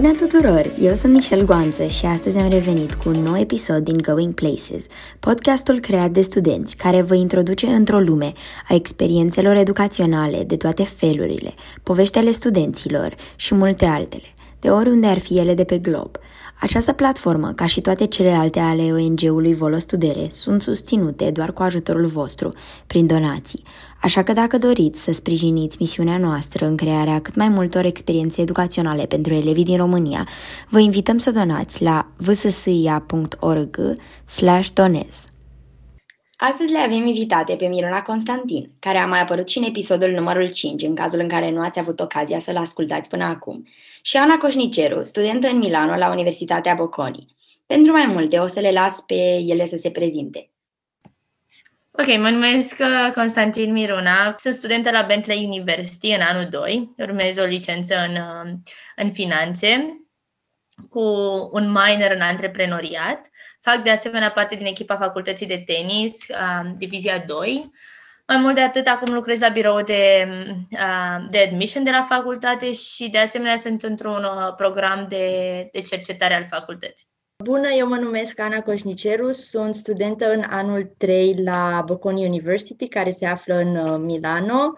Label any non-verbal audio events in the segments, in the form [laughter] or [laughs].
Bună tuturor! Eu sunt Michelle Goanță și astăzi am revenit cu un nou episod din Going Places, podcastul creat de studenți care vă introduce într-o lume a experiențelor educaționale de toate felurile, poveștile studenților și multe altele, de oriunde ar fi ele de pe glob. Această platformă, ca și toate celelalte ale ONG-ului Volo Studere, sunt susținute doar cu ajutorul vostru, prin donații. Așa că dacă doriți să sprijiniți misiunea noastră în crearea cât mai multor experiențe educaționale pentru elevii din România, vă invităm să donați la vssia.org donez. Astăzi le avem invitate pe Miruna Constantin, care a mai apărut și în episodul numărul 5, în cazul în care nu ați avut ocazia să-l ascultați până acum, și Ana Coșniceru, studentă în Milano la Universitatea Bocconi. Pentru mai multe, o să le las pe ele să se prezinte. Ok, mă numesc uh, Constantin Miruna, sunt studentă la Bentley University în anul 2, urmez o licență în, uh, în finanțe cu un minor în antreprenoriat. Fac de asemenea parte din echipa facultății de tenis, uh, divizia 2. Mai mult de atât, acum lucrez la birou de, de admission de la facultate și de asemenea sunt într-un program de, de cercetare al facultății. Bună, eu mă numesc Ana Coșniceru, sunt studentă în anul 3 la Bocconi University, care se află în uh, Milano.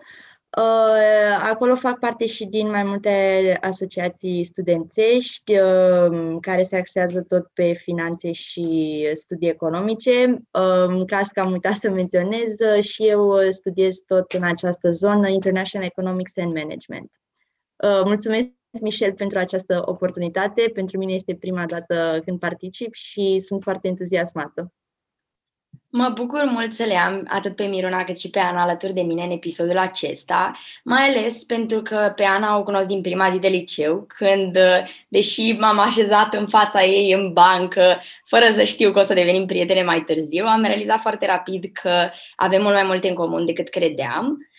Uh, acolo fac parte și din mai multe asociații studențești uh, care se axează tot pe finanțe și studii economice. În caz că am uitat să menționez, și eu studiez tot în această zonă, International Economics and Management. Mulțumesc Michel, pentru această oportunitate. Pentru mine este prima dată când particip și sunt foarte entuziasmată. Mă bucur mult să le am atât pe Miruna cât și pe Ana alături de mine în episodul acesta, mai ales pentru că pe Ana o cunosc din prima zi de liceu, când, deși m-am așezat în fața ei în bancă, fără să știu că o să devenim prietene mai târziu, am realizat foarte rapid că avem mult mai multe în comun decât credeam uh,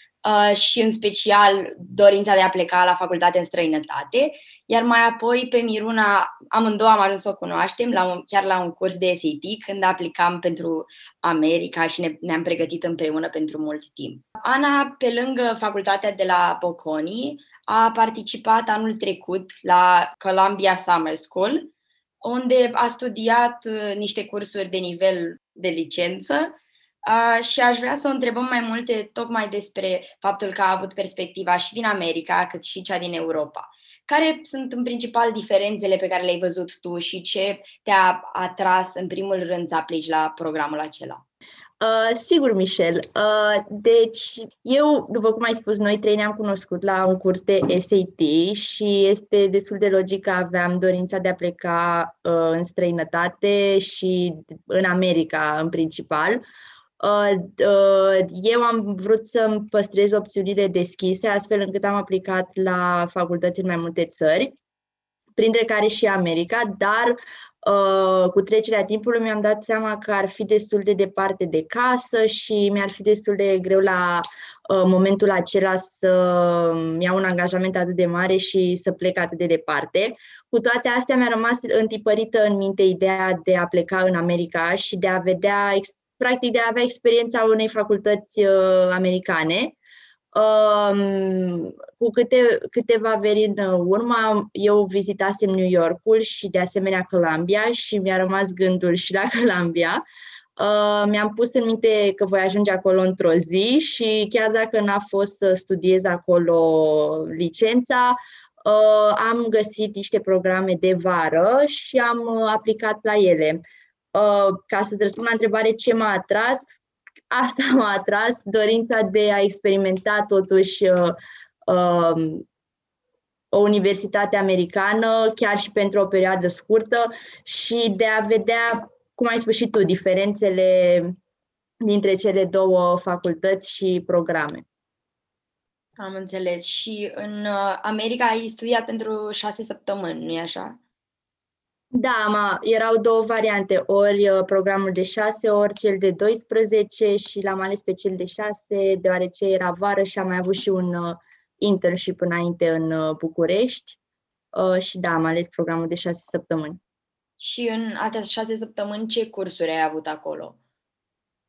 și în special dorința de a pleca la facultate în străinătate, iar mai apoi pe Miruna amândouă am ajuns să o cunoaștem la un, chiar la un curs de SAT când aplicam pentru America și ne, ne-am pregătit împreună pentru mult timp. Ana, pe lângă facultatea de la Bocconi, a participat anul trecut la Columbia Summer School, unde a studiat uh, niște cursuri de nivel de licență Uh, și aș vrea să o întrebăm mai multe tocmai despre faptul că a avut perspectiva și din America, cât și cea din Europa. Care sunt în principal diferențele pe care le-ai văzut tu și ce te-a atras în primul rând să aplici la programul acela? Uh, sigur, Michel. Uh, deci, eu, după cum ai spus, noi trei ne-am cunoscut la un curs de SAT și este destul de logic că aveam dorința de a pleca uh, în străinătate și în America în principal. Uh, Uh, uh, eu am vrut să păstrez opțiunile deschise, astfel încât am aplicat la facultăți în mai multe țări, printre care și America, dar uh, cu trecerea timpului mi-am dat seama că ar fi destul de departe de casă și mi-ar fi destul de greu la momentul acela să iau un angajament atât de mare și să plec atât de departe. Cu toate astea mi-a rămas întipărită în minte ideea de a pleca în America și de a vedea practic de a avea experiența unei facultăți uh, americane. Um, cu câte, câteva veri în urmă, eu vizitasem New Yorkul și de asemenea Columbia și mi-a rămas gândul și la [laughs] Columbia. Uh, mi-am pus în minte că voi ajunge acolo într-o zi și chiar dacă n-a fost să studiez acolo licența, uh, am găsit niște programe de vară și am uh, aplicat la ele. Uh, ca să-ți răspund la întrebare ce m-a atras, asta m-a atras, dorința de a experimenta totuși uh, uh, o universitate americană, chiar și pentru o perioadă scurtă și de a vedea, cum ai spus și tu, diferențele dintre cele două facultăți și programe. Am înțeles. Și în uh, America ai studiat pentru șase săptămâni, nu-i așa? Da, ma, erau două variante, ori uh, programul de 6, ori cel de 12 și l-am ales pe cel de 6 deoarece era vară și am mai avut și un uh, internship înainte în uh, București și da, am ales programul de 6 săptămâni. Și în astea 6 săptămâni ce cursuri ai avut acolo?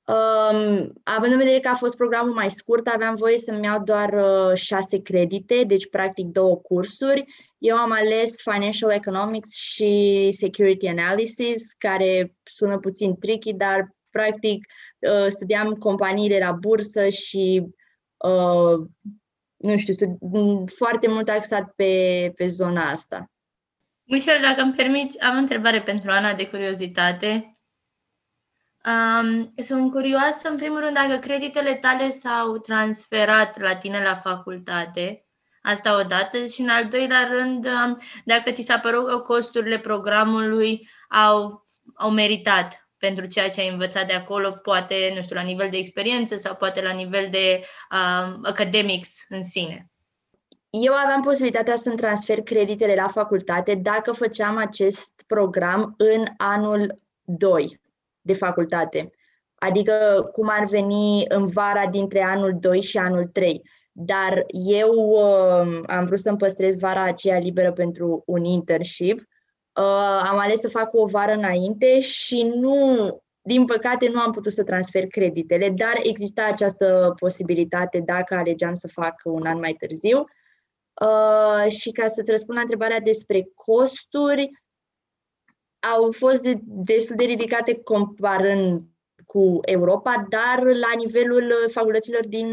Um, având în vedere că a fost programul mai scurt, aveam voie să-mi iau doar uh, șase credite, deci practic două cursuri. Eu am ales Financial Economics și Security Analysis, care sună puțin tricky, dar practic uh, studiam companiile la bursă și uh, nu știu, foarte mult axat pe, pe zona asta. Michel, dacă îmi permiți, am o întrebare pentru Ana de curiozitate. Um, sunt curioasă, în primul rând, dacă creditele tale s-au transferat la tine la facultate, asta odată, și în al doilea rând, dacă ți s-a părut că costurile programului au, au meritat pentru ceea ce ai învățat de acolo, poate, nu știu, la nivel de experiență sau poate la nivel de um, academics în sine. Eu aveam posibilitatea să-mi transfer creditele la facultate dacă făceam acest program în anul 2 de facultate. Adică cum ar veni în vara dintre anul 2 și anul 3. Dar eu uh, am vrut să-mi păstrez vara aceea liberă pentru un internship. Uh, am ales să fac o vară înainte și nu, din păcate, nu am putut să transfer creditele, dar exista această posibilitate dacă alegeam să fac un an mai târziu. Uh, și ca să-ți răspund la întrebarea despre costuri, au fost de, destul de ridicate comparând cu Europa, dar la nivelul facultăților din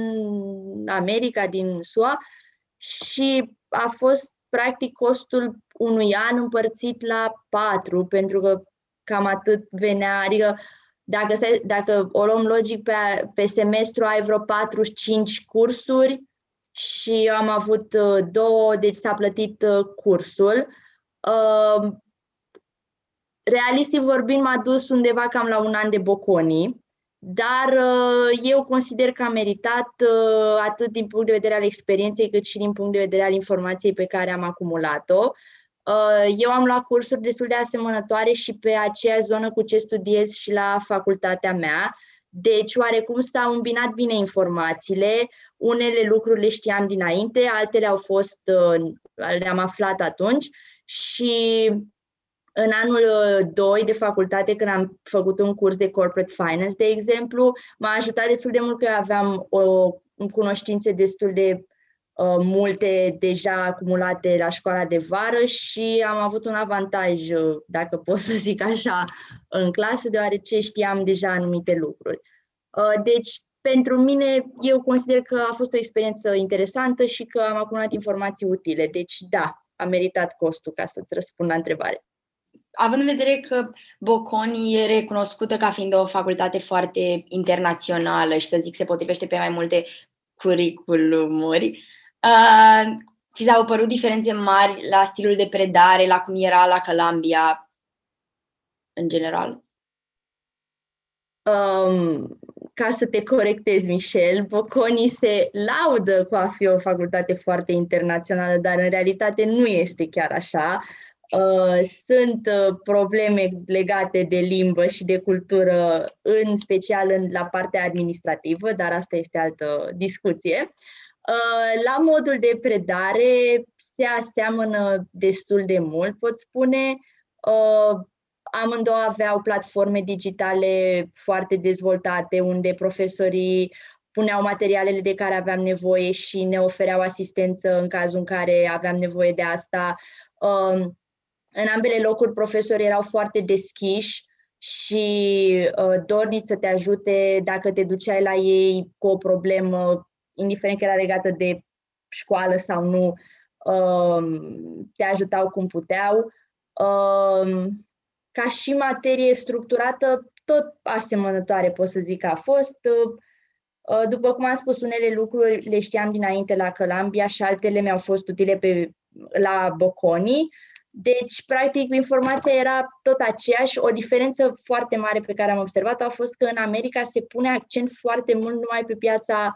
America, din SUA și a fost practic costul unui an împărțit la patru, pentru că cam atât venea, adică dacă, stai, dacă o luăm logic pe, pe semestru ai vreo 4-5 cursuri și eu am avut uh, două, deci s-a plătit uh, cursul. Uh, realistic vorbind, m-a dus undeva cam la un an de Boconi, dar uh, eu consider că a meritat uh, atât din punct de vedere al experienței, cât și din punct de vedere al informației pe care am acumulat-o. Uh, eu am luat cursuri destul de asemănătoare și pe aceeași zonă cu ce studiez și la facultatea mea, deci oarecum s-au îmbinat bine informațiile, unele lucruri le știam dinainte, altele au fost, le-am aflat atunci și în anul 2 uh, de facultate, când am făcut un curs de corporate finance, de exemplu, m-a ajutat destul de mult că aveam o cunoștințe destul de uh, multe deja acumulate la școala de vară și am avut un avantaj, uh, dacă pot să zic așa, în clasă, deoarece știam deja anumite lucruri. Uh, deci, pentru mine, eu consider că a fost o experiență interesantă și că am acumulat informații utile. Deci, da, a meritat costul ca să-ți răspund la întrebare având în vedere că Bocconi e recunoscută ca fiind o facultate foarte internațională și să zic se potrivește pe mai multe curriculumuri, uh, ți s-au părut diferențe mari la stilul de predare, la cum era la Columbia în general? Um, ca să te corectezi, Michel, Bocconi se laudă cu a fi o facultate foarte internațională, dar în realitate nu este chiar așa. Uh, sunt uh, probleme legate de limbă și de cultură, în special în, la partea administrativă, dar asta este altă discuție. Uh, la modul de predare se aseamănă destul de mult, pot spune. Amândouă aveau platforme digitale foarte dezvoltate, unde profesorii puneau materialele de care aveam nevoie și ne ofereau asistență în cazul în care aveam nevoie de asta. În ambele locuri profesorii erau foarte deschiși și uh, dorniți să te ajute dacă te duceai la ei cu o problemă, indiferent că era legată de școală sau nu, uh, te ajutau cum puteau. Uh, ca și materie structurată, tot asemănătoare pot să zic că a fost. Uh, după cum am spus, unele lucruri le știam dinainte la Columbia și altele mi-au fost utile pe, la Bocconi. Deci, practic, informația era tot aceeași. O diferență foarte mare pe care am observat a fost că în America se pune accent foarte mult numai pe piața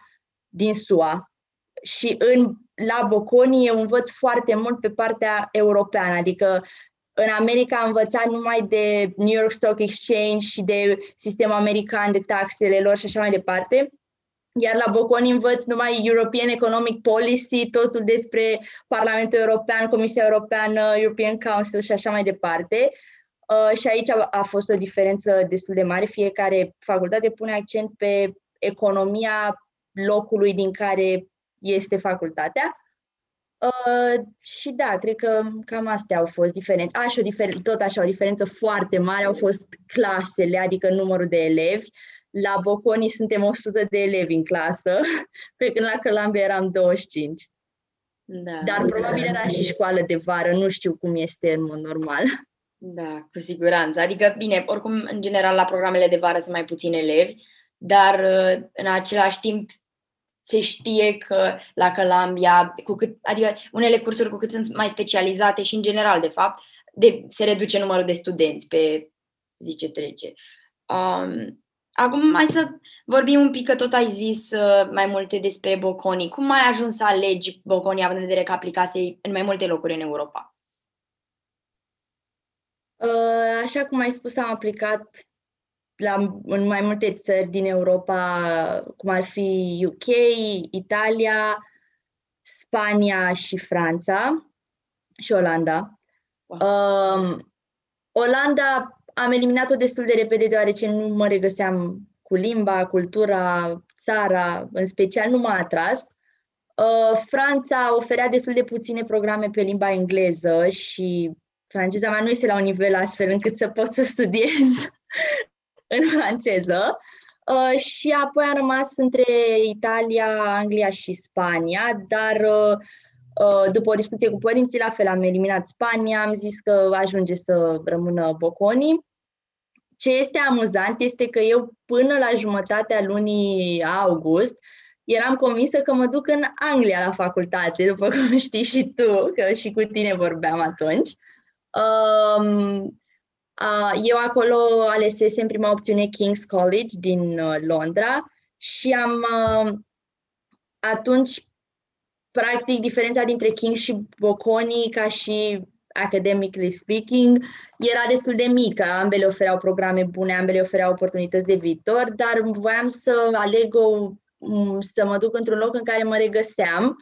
din SUA. Și în, la Bocconi eu învăț foarte mult pe partea europeană, adică în America am învățat numai de New York Stock Exchange și de sistemul american de taxele lor și așa mai departe. Iar la Bocconi învăț numai European Economic Policy, totul despre Parlamentul European, Comisia Europeană, European Council și așa mai departe. Uh, și aici a, a fost o diferență destul de mare. Fiecare facultate pune accent pe economia locului din care este facultatea. Uh, și da, cred că cam astea au fost diferențe. A, și o difer- tot așa, o diferență foarte mare au fost clasele, adică numărul de elevi. La Boconi suntem 100 de elevi în clasă, [laughs] pe când la Călambia eram 25. Da, Dar probabil era și școală de vară, nu știu cum este în mod normal. [laughs] Da, cu siguranță. Adică, bine, oricum, în general, la programele de vară sunt mai puțini elevi, dar uh, în același timp se știe că la Columbia, cu cât, adică unele cursuri cu cât sunt mai specializate și în general, de fapt, de, se reduce numărul de studenți pe zi ce trece. Um, acum hai să vorbim un pic, că tot ai zis uh, mai multe despre Bocconi. Cum ai ajuns să alegi Bocconi, având în vedere că aplicase în mai multe locuri în Europa? Uh, așa cum ai spus, am aplicat la, în mai multe țări din Europa, cum ar fi UK, Italia, Spania și Franța și Olanda. Wow. Um, Olanda am eliminat-o destul de repede deoarece nu mă regăseam cu limba, cultura, țara, în special nu m-a atras. Uh, Franța oferea destul de puține programe pe limba engleză și franceza mea nu este la un nivel astfel încât să pot să studiez [laughs] în franceză. Uh, și apoi am rămas între Italia, Anglia și Spania, dar uh, uh, după o discuție cu părinții, la fel am eliminat Spania, am zis că ajunge să rămână Boconi. Ce este amuzant este că eu până la jumătatea lunii august eram convinsă că mă duc în Anglia la facultate, după cum [laughs] știi și tu, că și cu tine vorbeam atunci. Um, eu acolo alesesem prima opțiune King's College din uh, Londra și am uh, atunci practic diferența dintre King's și Bocconi ca și academically speaking era destul de mică. Ambele ofereau programe bune, ambele ofereau oportunități de viitor, dar voiam să aleg o, să mă duc într-un loc în care mă regăseam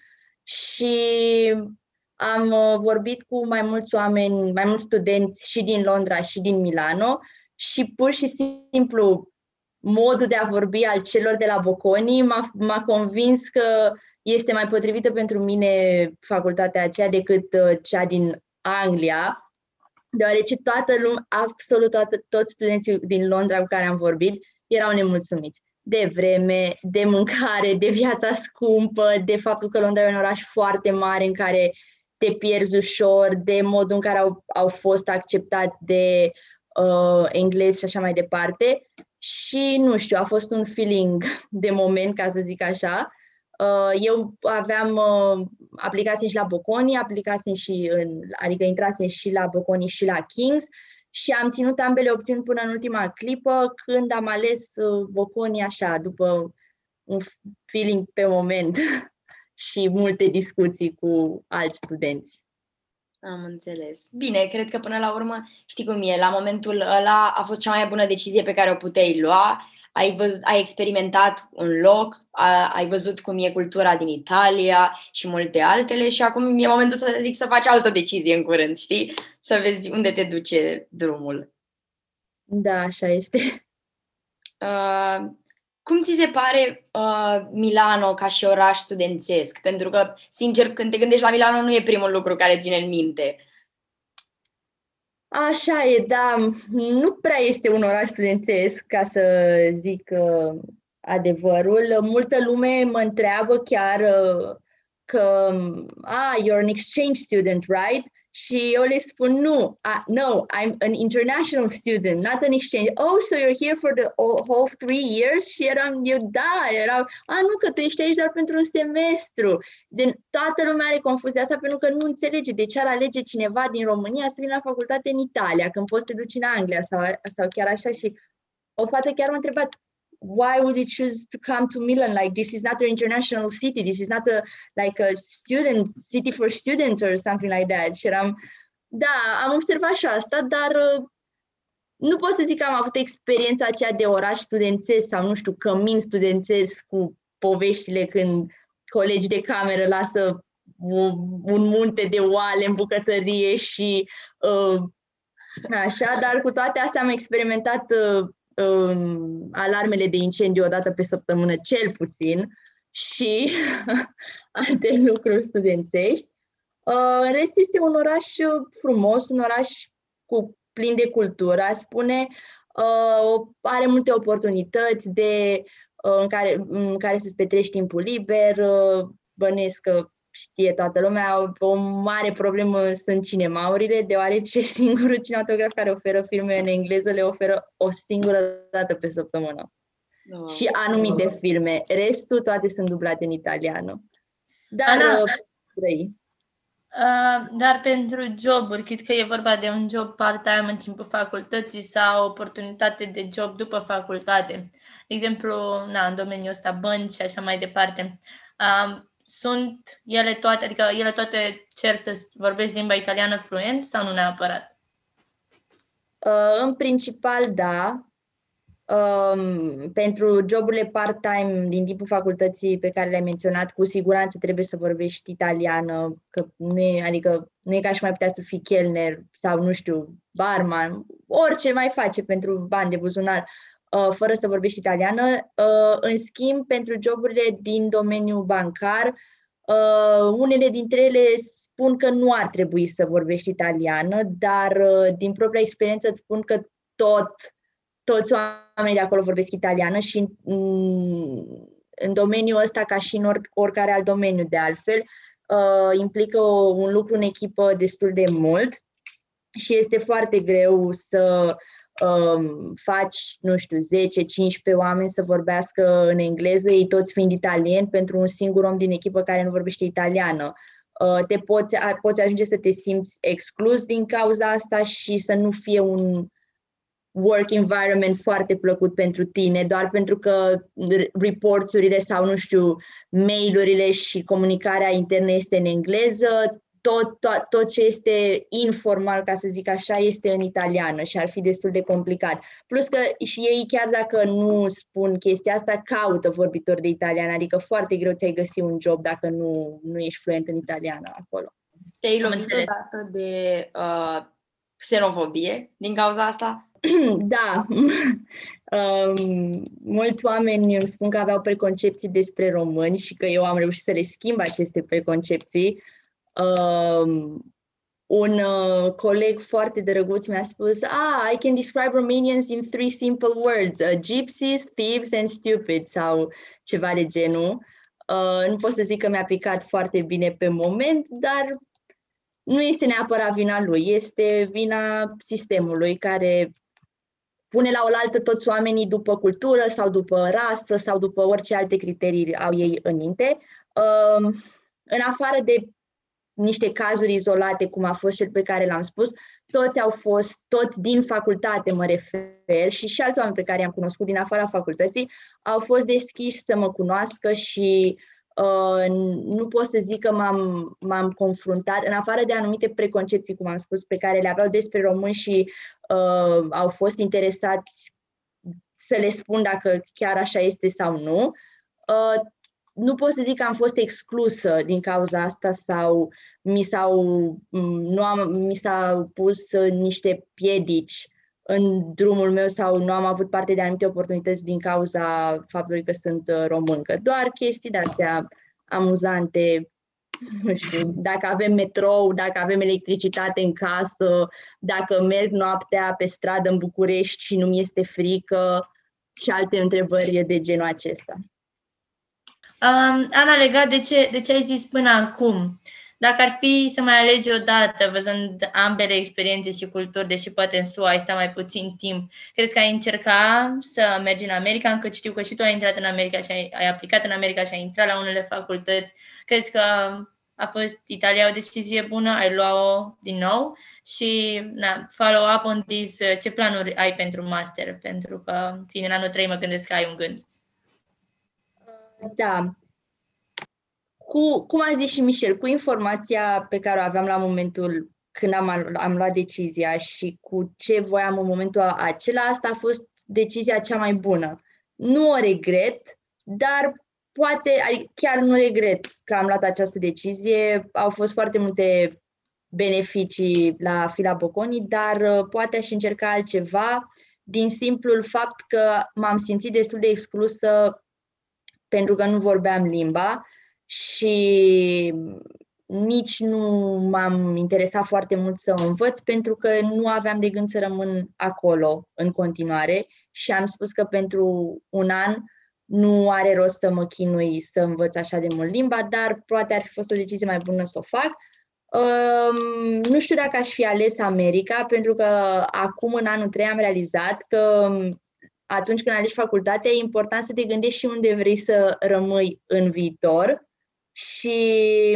și am uh, vorbit cu mai mulți oameni, mai mulți studenți și din Londra și din Milano și pur și simplu modul de a vorbi al celor de la Bocconi m-a, m-a convins că este mai potrivită pentru mine facultatea aceea decât uh, cea din Anglia, deoarece toată lumea, absolut toată, toți studenții din Londra cu care am vorbit erau nemulțumiți de vreme, de mâncare, de viața scumpă, de faptul că Londra e un oraș foarte mare în care te pierzi ușor, de modul în care au, au fost acceptați de uh, englezi și așa mai departe. Și nu știu, a fost un feeling de moment, ca să zic așa. Uh, eu aveam, uh, aplicasem și la Bocconi, aplicasem și, în, adică intrasem și la Bocconi și la Kings și am ținut ambele opțiuni până în ultima clipă, când am ales uh, Bocconi așa, după un feeling pe moment. [laughs] și multe discuții cu alți studenți. Am înțeles. Bine, cred că până la urmă, știi cum e, la momentul ăla a fost cea mai bună decizie pe care o puteai lua. Ai, văz- ai experimentat un loc, a, ai văzut cum e cultura din Italia și multe altele și acum e momentul să zic să faci altă decizie în curând, știi? Să vezi unde te duce drumul. Da, așa este. Uh, cum ți se pare uh, Milano ca și oraș studențesc? Pentru că, sincer, când te gândești la Milano, nu e primul lucru care ține în minte. Așa e, da. Nu prea este un oraș studențesc, ca să zic uh, adevărul. Multă lume mă întreabă chiar uh, că, ah, you're an exchange student, right? Și eu le spun, nu, uh, no, I'm an international student, not an exchange. Oh, so you're here for the whole three years? Și eram, eu, da, erau, a, nu, că tu ești aici doar pentru un semestru. De, toată lumea are confuzia asta pentru că nu înțelege de ce ar alege cineva din România să vină la facultate în Italia, când poți să te duci în Anglia sau, sau chiar așa. Și o fată chiar m-a întrebat, why would you choose to come to Milan? Like this is not an international city. This is not a like a student city for students or something like that. Și eram, da, am observat și asta, dar uh, nu pot să zic că am avut experiența aceea de oraș studențesc sau, nu știu, cămin studențesc cu poveștile când colegi de cameră lasă un munte de oale în bucătărie și uh, Așa, dar cu toate astea am experimentat uh, alarmele de incendiu o dată pe săptămână, cel puțin, și [laughs] alte lucruri studențești. Uh, în rest, este un oraș frumos, un oraș cu plin de cultură, spune, uh, are multe oportunități de, uh, în, care, în care să-ți petrești timpul liber, uh, bănesc că știe toată lumea, o mare problemă sunt cinemaurile, deoarece [laughs] singurul cinematograf care oferă filme în engleză le oferă o singură dată pe săptămână. No. Și anumite filme. Restul toate sunt dublate în italiană. Dar Ana, uh, Uh, dar pentru joburi, cred că e vorba de un job part-time în timpul facultății sau oportunitate de job după facultate. De exemplu, na, în domeniul ăsta bănci și așa mai departe. Uh, sunt ele toate, adică ele toate cer să vorbești limba italiană fluent sau nu neapărat? Uh, în principal, da. Um, pentru joburile part-time din timpul facultății pe care le-ai menționat, cu siguranță trebuie să vorbești italiană, că nu e, adică nu e ca și mai putea să fii chelner sau, nu știu, barman, orice mai face pentru bani de buzunar, uh, fără să vorbești italiană. Uh, în schimb, pentru joburile din domeniul bancar, uh, unele dintre ele spun că nu ar trebui să vorbești italiană, dar uh, din propria experiență îți spun că tot toți oamenii de acolo vorbesc italiană și în, în domeniul ăsta, ca și în or, oricare alt domeniu de altfel, uh, implică o, un lucru în echipă destul de mult și este foarte greu să um, faci, nu știu, 10-15 oameni să vorbească în engleză, ei toți fiind italieni, pentru un singur om din echipă care nu vorbește italiană. Uh, te poți, poți ajunge să te simți exclus din cauza asta și să nu fie un, work environment foarte plăcut pentru tine, doar pentru că reporturile sau, nu știu, mailurile și comunicarea internă este în engleză, tot, tot, tot ce este informal, ca să zic așa, este în italiană și ar fi destul de complicat. Plus că și ei, chiar dacă nu spun chestia asta, caută vorbitori de italiană, adică foarte greu ți-ai găsi un job dacă nu, nu ești fluent în italiană acolo. Te-ai lovit odată de uh, xenofobie din cauza asta? [clears throat] da, [laughs] um, mulți oameni îmi spun că aveau preconcepții despre români și că eu am reușit să le schimb aceste preconcepții. Um, un uh, coleg foarte drăguț mi-a spus, ah, I can describe Romanians in three simple words, uh, gypsies, thieves and stupid, sau ceva de genul. Uh, nu pot să zic că mi-a picat foarte bine pe moment, dar nu este neapărat vina lui, este vina sistemului care pune la oaltă toți oamenii după cultură sau după rasă sau după orice alte criterii au ei în minte. Um, în afară de niște cazuri izolate, cum a fost cel pe care l-am spus, toți au fost, toți din facultate mă refer și și alți oameni pe care i-am cunoscut din afara facultății, au fost deschiși să mă cunoască și Uh, nu pot să zic că m-am, m-am confruntat, în afară de anumite preconcepții, cum am spus, pe care le aveau despre români și uh, au fost interesați să le spun dacă chiar așa este sau nu. Uh, nu pot să zic că am fost exclusă din cauza asta sau mi s-au, nu am, mi s-au pus niște piedici în drumul meu sau nu am avut parte de anumite oportunități din cauza faptului că sunt uh, româncă. Doar chestii de-astea amuzante, nu știu, dacă avem metrou, dacă avem electricitate în casă, dacă merg noaptea pe stradă în București și nu-mi este frică și alte întrebări de genul acesta. Um, Ana, legat de ce, de ce ai zis până acum, dacă ar fi să mai alegi o dată, văzând ambele experiențe și culturi, deși poate în SUA ai stat mai puțin timp, crezi că ai încerca să mergi în America, încă știu că și tu ai intrat în America și ai, ai aplicat în America și ai intrat la unele facultăți. Crezi că a fost Italia o decizie bună, ai luat-o din nou și na, follow up on this, ce planuri ai pentru master? Pentru că fiind în anul 3 mă gândesc că ai un gând. Da, cu, cum a zis și Michel, cu informația pe care o aveam la momentul când am, am luat decizia și cu ce voiam în momentul acela, asta a fost decizia cea mai bună. Nu o regret, dar poate, adică chiar nu regret că am luat această decizie. Au fost foarte multe beneficii la fila Bocconi, dar uh, poate aș încerca altceva din simplul fapt că m-am simțit destul de exclusă pentru că nu vorbeam limba și nici nu m-am interesat foarte mult să o învăț pentru că nu aveam de gând să rămân acolo în continuare și am spus că pentru un an nu are rost să mă chinui să învăț așa de mult limba, dar poate ar fi fost o decizie mai bună să o fac. Um, nu știu dacă aș fi ales America, pentru că acum, în anul 3, am realizat că atunci când alegi facultatea, e important să te gândești și unde vrei să rămâi în viitor. Și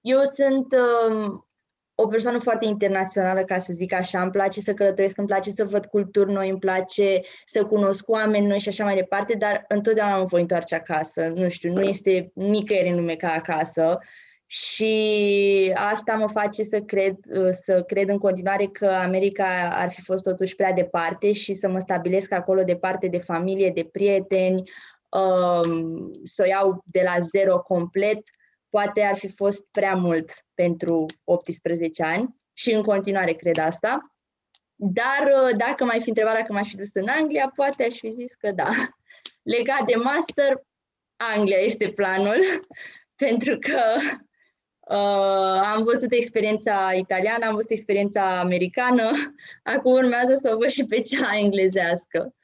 eu sunt um, o persoană foarte internațională, ca să zic așa, îmi place să călătoresc, îmi place să văd culturi noi, îmi place să cunosc oameni noi și așa mai departe, dar întotdeauna mă voi întoarce acasă. Nu știu, nu este nicăieri în lume ca acasă. Și asta mă face să cred, să cred în continuare că America ar fi fost totuși prea departe și să mă stabilesc acolo departe de familie, de prieteni, um, să o iau de la zero complet poate ar fi fost prea mult pentru 18 ani și în continuare cred asta. Dar uh, dacă mai fi întrebat dacă m-aș fi dus în Anglia, poate aș fi zis că da. Legat de master, Anglia este planul, [laughs] pentru că uh, am văzut experiența italiană, am văzut experiența americană, [laughs] acum urmează să o văd și pe cea englezească.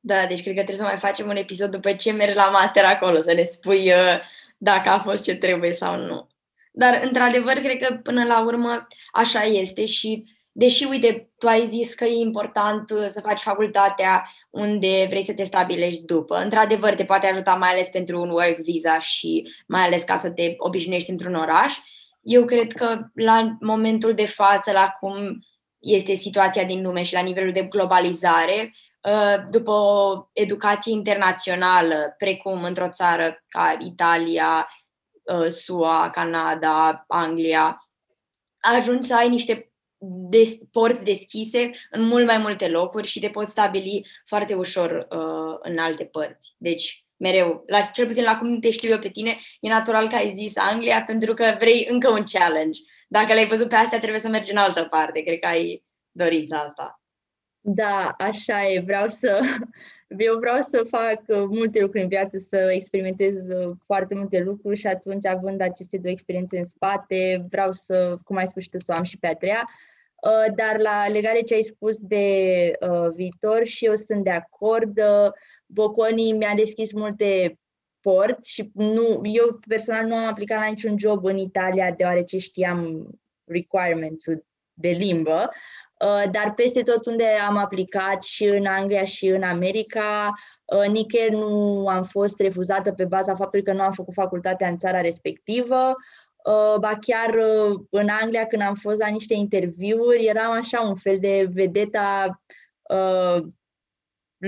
Da, deci cred că trebuie să mai facem un episod după ce mergi la master acolo, să ne spui uh, dacă a fost ce trebuie sau nu. Dar, într-adevăr, cred că până la urmă așa este și deși, uite, tu ai zis că e important uh, să faci facultatea unde vrei să te stabilești după, într-adevăr te poate ajuta mai ales pentru un work visa și mai ales ca să te obișnuiești într-un oraș. Eu cred că la momentul de față, la cum este situația din lume și la nivelul de globalizare, Uh, după o educație internațională, precum într-o țară ca Italia, uh, SUA, Canada, Anglia, ajungi să ai niște des- porți deschise în mult mai multe locuri și te poți stabili foarte ușor uh, în alte părți. Deci, mereu, la, cel puțin la cum te știu eu pe tine, e natural că ai zis Anglia pentru că vrei încă un challenge. Dacă l-ai văzut pe astea, trebuie să mergi în altă parte. Cred că ai dorința asta. Da, așa e. Vreau să, [laughs] eu vreau să fac uh, multe lucruri în viață, să experimentez uh, foarte multe lucruri și atunci, având aceste două experiențe în spate, vreau să, cum ai spus tu, să o am și pe a treia. Uh, dar la legare ce ai spus de uh, viitor și eu sunt de acord. Uh, Boconii mi-a deschis multe porți și nu, eu personal nu am aplicat la niciun job în Italia deoarece știam requirements-ul de limbă, Uh, dar peste tot unde am aplicat și în Anglia și în America, uh, nicăieri nu am fost refuzată pe baza faptului că nu am făcut facultatea în țara respectivă. Uh, ba chiar în Anglia, când am fost la niște interviuri, eram așa un fel de vedeta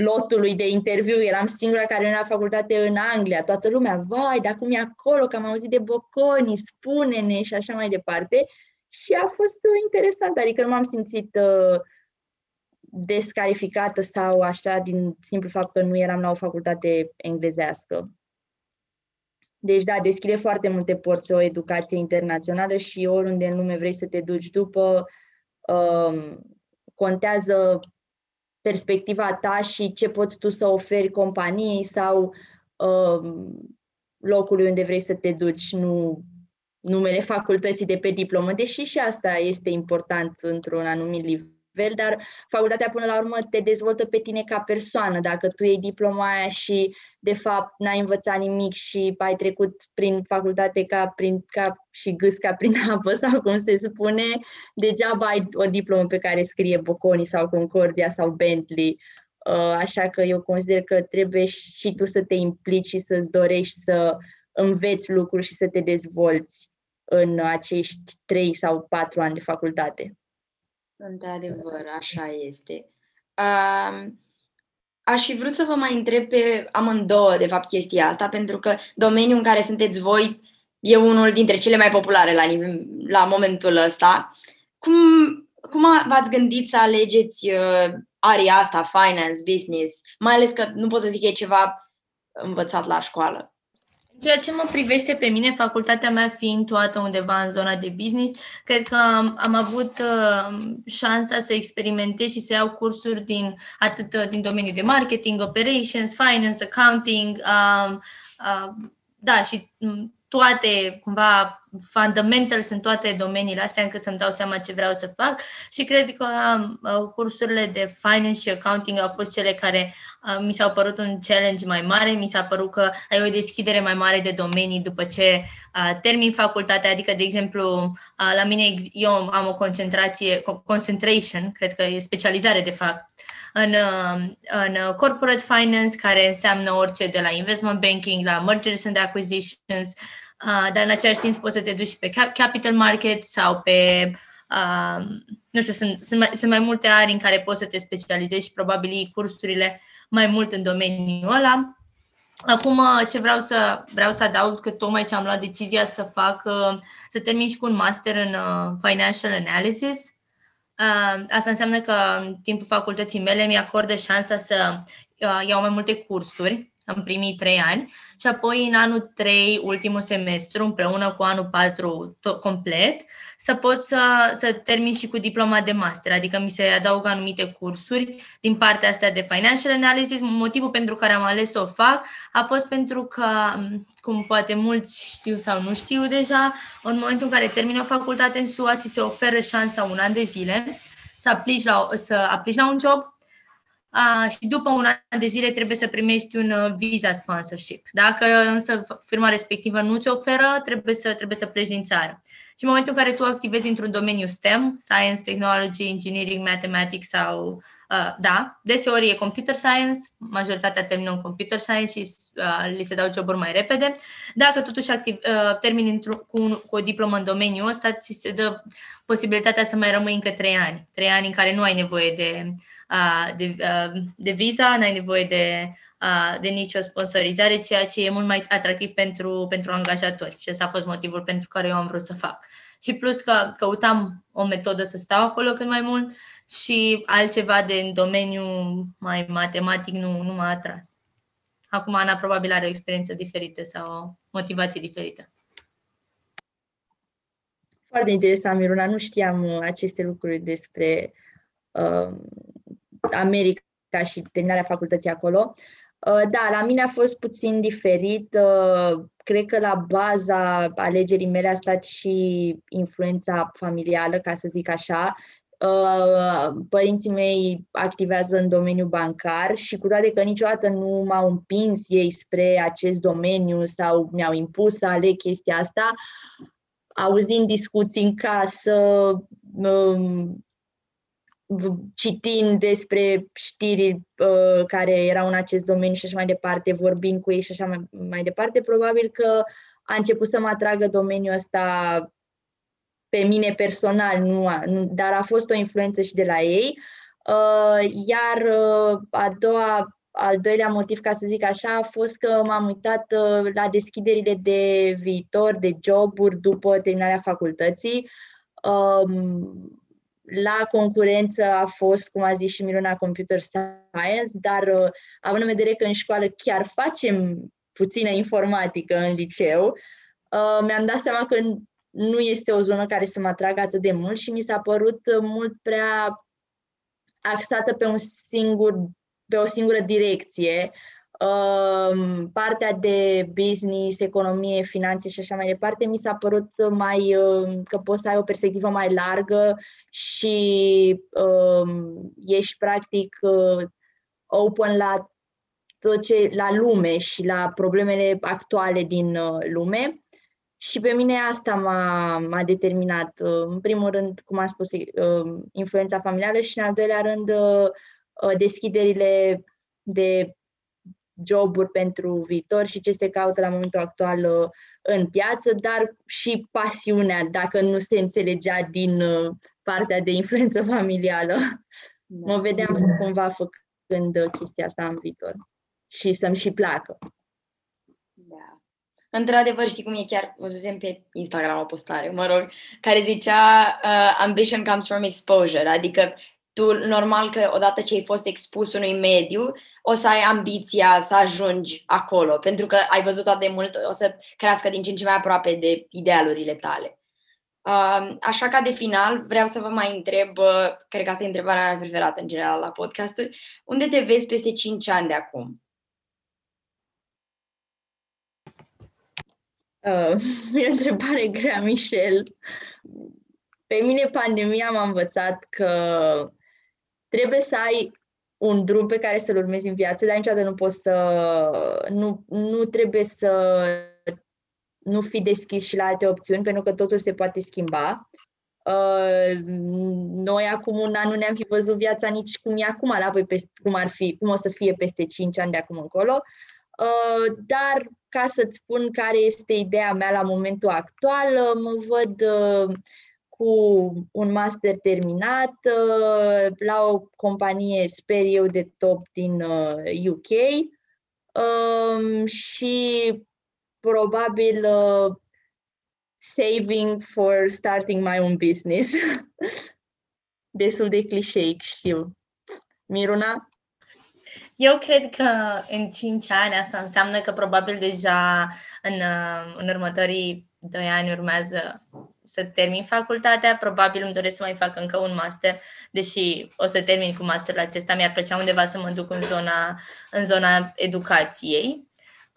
lotului de interviu, eram singura care nu era facultate în Anglia, toată lumea, vai, dar cum e acolo, că am auzit de Bocconi, spune-ne și așa mai departe. Și a fost uh, interesant, adică nu m-am simțit uh, descalificată sau așa din simplu fapt că nu eram la o facultate englezească. Deci, da, deschide foarte multe porți o educație internațională și oriunde în lume vrei să te duci după, um, contează perspectiva ta și ce poți tu să oferi companiei sau um, locului unde vrei să te duci, nu numele facultății de pe diplomă, deși și asta este important într-un anumit nivel, dar facultatea până la urmă te dezvoltă pe tine ca persoană. Dacă tu iei diploma aia și de fapt n-ai învățat nimic și ai trecut prin facultate ca prin cap și gâsca prin [laughs] apă sau cum se spune, degeaba ai o diplomă pe care scrie Bocconi sau Concordia sau Bentley. Uh, așa că eu consider că trebuie și tu să te implici și să-ți dorești să înveți lucruri și să te dezvolți în acești trei sau patru ani de facultate. Într-adevăr, așa este. Uh, aș fi vrut să vă mai întreb pe amândouă, de fapt, chestia asta, pentru că domeniul în care sunteți voi e unul dintre cele mai populare la, nivel, la momentul ăsta. Cum, cum v-ați gândit să alegeți uh, aria asta, finance, business, mai ales că nu pot să zic că e ceva învățat la școală? Ceea ce mă privește pe mine, facultatea mea fiind toată undeva în zona de business, cred că am, am avut uh, șansa să experimentez și să iau cursuri din atât uh, din domeniul de marketing, operations, finance, accounting, uh, uh, da, și um, toate, cumva, fundamentals în toate domeniile astea, încât să-mi dau seama ce vreau să fac și cred că uh, cursurile de finance și accounting au fost cele care uh, mi s-au părut un challenge mai mare, mi s-a părut că ai o deschidere mai mare de domenii după ce uh, termin facultatea, adică, de exemplu, uh, la mine eu am o concentrație, concentration, cred că e specializare de fapt, în, uh, în corporate finance, care înseamnă orice de la investment banking la mergers and acquisitions, uh, dar în același timp poți să te duci pe capital market sau pe, uh, nu știu, sunt, sunt, mai, sunt mai multe ari în care poți să te specializezi și probabil cursurile mai mult în domeniul ăla. Acum, ce vreau să, vreau să adaug, că tocmai ce am luat decizia să fac, să termin și cu un master în Financial Analysis, Asta înseamnă că în timpul facultății mele mi-acordă șansa să uh, iau mai multe cursuri în primii trei ani și apoi în anul 3, ultimul semestru, împreună cu anul 4 tot, complet, să pot să, să termin și cu diploma de master, adică mi se adaugă anumite cursuri din partea asta de financial analysis. Motivul pentru care am ales să o fac a fost pentru că, cum poate mulți știu sau nu știu deja, în momentul în care termin o facultate în SUA, ți se oferă șansa un an de zile să aplici la, să aplici la un job Uh, și după un an de zile trebuie să primești un uh, visa sponsorship. Dacă însă firma respectivă nu ți oferă, trebuie să, trebuie să pleci din țară. Și în momentul în care tu activezi într-un domeniu STEM, Science, Technology, Engineering, Mathematics sau Uh, da, deseori e computer science, majoritatea termină în computer science și uh, li se dau joburi mai repede. Dacă totuși activ, uh, termini cu, un, cu o diplomă în domeniul ăsta, ți se dă posibilitatea să mai rămâi încă trei ani. Trei ani în care nu ai nevoie de de, de visa, n-ai nevoie de, de nicio sponsorizare, ceea ce e mult mai atractiv pentru, pentru angajatori. Și ăsta a fost motivul pentru care eu am vrut să fac. Și plus că căutam o metodă să stau acolo cât mai mult și altceva de în domeniul mai matematic nu, nu m-a atras. Acum Ana probabil are o experiență diferită sau o motivație diferită. Foarte interesant, Miruna. Nu știam aceste lucruri despre uh, America și terminarea facultății acolo. Uh, da, la mine a fost puțin diferit. Uh, cred că la baza alegerii mele a stat și influența familială, ca să zic așa. Uh, părinții mei activează în domeniul bancar și cu toate că niciodată nu m-au împins ei spre acest domeniu sau mi-au impus să aleg chestia asta, auzind discuții în casă, um, citind despre știri uh, care erau în acest domeniu și așa mai departe, vorbind cu ei și așa mai, mai departe, probabil că a început să mă atragă domeniul ăsta pe mine personal, nu, nu, dar a fost o influență și de la ei. Uh, iar uh, a doua, al doilea motiv, ca să zic așa, a fost că m-am uitat uh, la deschiderile de viitor, de joburi după terminarea facultății. Um, la concurență a fost, cum a zis și Miruna, Computer Science, dar uh, având în vedere că în școală chiar facem puțină informatică în liceu, uh, mi-am dat seama că nu este o zonă care să mă atragă atât de mult și mi s-a părut uh, mult prea axată pe, un singur, pe o singură direcție, Um, partea de business, economie, finanțe și așa mai departe, mi s-a părut mai um, că poți să ai o perspectivă mai largă și um, ești practic uh, open la tot ce, la lume și la problemele actuale din uh, lume. Și pe mine asta m-a, m-a determinat. Uh, în primul rând, cum am spus, uh, influența familială și în al doilea rând uh, deschiderile de joburi pentru viitor și ce se caută la momentul actual uh, în piață, dar și pasiunea, dacă nu se înțelegea din uh, partea de influență familială. Da. Mă vedeam cumva făcând uh, chestia asta în viitor și să-mi și placă. Da. Într-adevăr, știi cum e chiar, văzusem pe Instagram o postare, mă rog, care zicea uh, ambition comes from exposure, adică tu normal că odată ce ai fost expus unui mediu, o să ai ambiția să ajungi acolo, pentru că ai văzut atât de mult, o să crească din ce în ce mai aproape de idealurile tale. Uh, așa ca de final, vreau să vă mai întreb, uh, cred că asta e întrebarea mea preferată în general la podcasturi, unde te vezi peste 5 ani de acum? Uh, [laughs] e o întrebare grea, Michel. Pe mine pandemia m-a învățat că trebuie să ai un drum pe care să-l urmezi în viață, dar niciodată nu poți să... Nu, nu trebuie să nu fi deschis și la alte opțiuni, pentru că totul se poate schimba. Uh, noi acum un an nu ne-am fi văzut viața nici cum e acum, la voi peste, cum ar fi, cum o să fie peste 5 ani de acum încolo. Uh, dar ca să-ți spun care este ideea mea la momentul actual, mă văd uh, cu un master terminat uh, la o companie, sper eu, de top din UK uh, um, și probabil saving for starting my own business. [laughs] Destul de clișeic, știu. Miruna? Eu cred că în 5 ani asta înseamnă că probabil deja în, în următorii 2 ani urmează să termin facultatea, probabil îmi doresc să mai fac încă un master, deși o să termin cu masterul acesta, mi-ar plăcea undeva să mă duc în zona, în zona educației.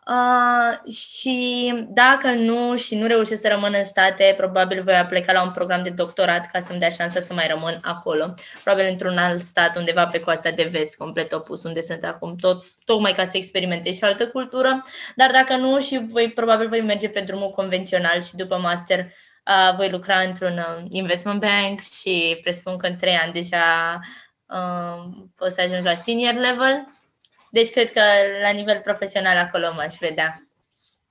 Uh, și dacă nu și nu reușesc să rămân în state, probabil voi pleca la un program de doctorat ca să-mi dea șansa să mai rămân acolo. Probabil într-un alt stat, undeva pe coasta de vest, complet opus, unde sunt acum, tot, tocmai ca să experimentez și altă cultură. Dar dacă nu, și voi probabil voi merge pe drumul convențional și după master uh, voi lucra într-un uh, investment bank și presupun că în trei ani deja uh, pot să ajung la senior level deci cred că la nivel profesional acolo m-aș vedea.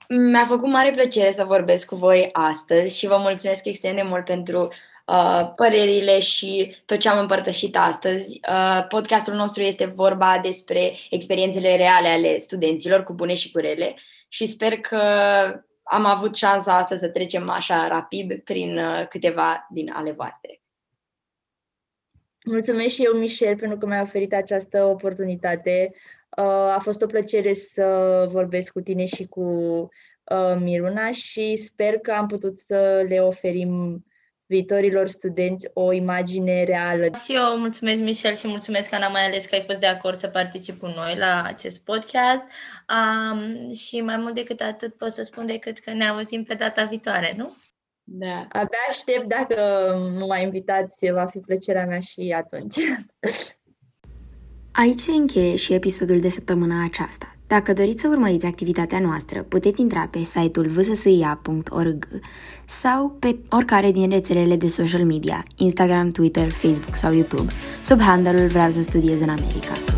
Mi-a făcut mare plăcere să vorbesc cu voi astăzi și vă mulțumesc extrem de mult pentru uh, părerile și tot ce am împărtășit astăzi. Uh, podcastul nostru este vorba despre experiențele reale ale studenților, cu bune și cu rele și sper că am avut șansa astăzi să trecem așa rapid prin uh, câteva din ale voastre. Mulțumesc și eu, Michel, pentru că mi-ai oferit această oportunitate. Uh, a fost o plăcere să vorbesc cu tine și cu uh, Miruna și sper că am putut să le oferim viitorilor studenți o imagine reală. Și eu mulțumesc, Michel, și mulțumesc, Ana, mai ales că ai fost de acord să particip cu noi la acest podcast. Um, și mai mult decât atât pot să spun decât că ne auzim pe data viitoare, nu? Da. Abia aștept dacă mă mai invitați, va fi plăcerea mea și atunci. Aici se încheie și episodul de săptămâna aceasta. Dacă doriți să urmăriți activitatea noastră, puteți intra pe site-ul vssia.org sau pe oricare din rețelele de social media, Instagram, Twitter, Facebook sau YouTube, sub handle-ul Vreau să studiez în America.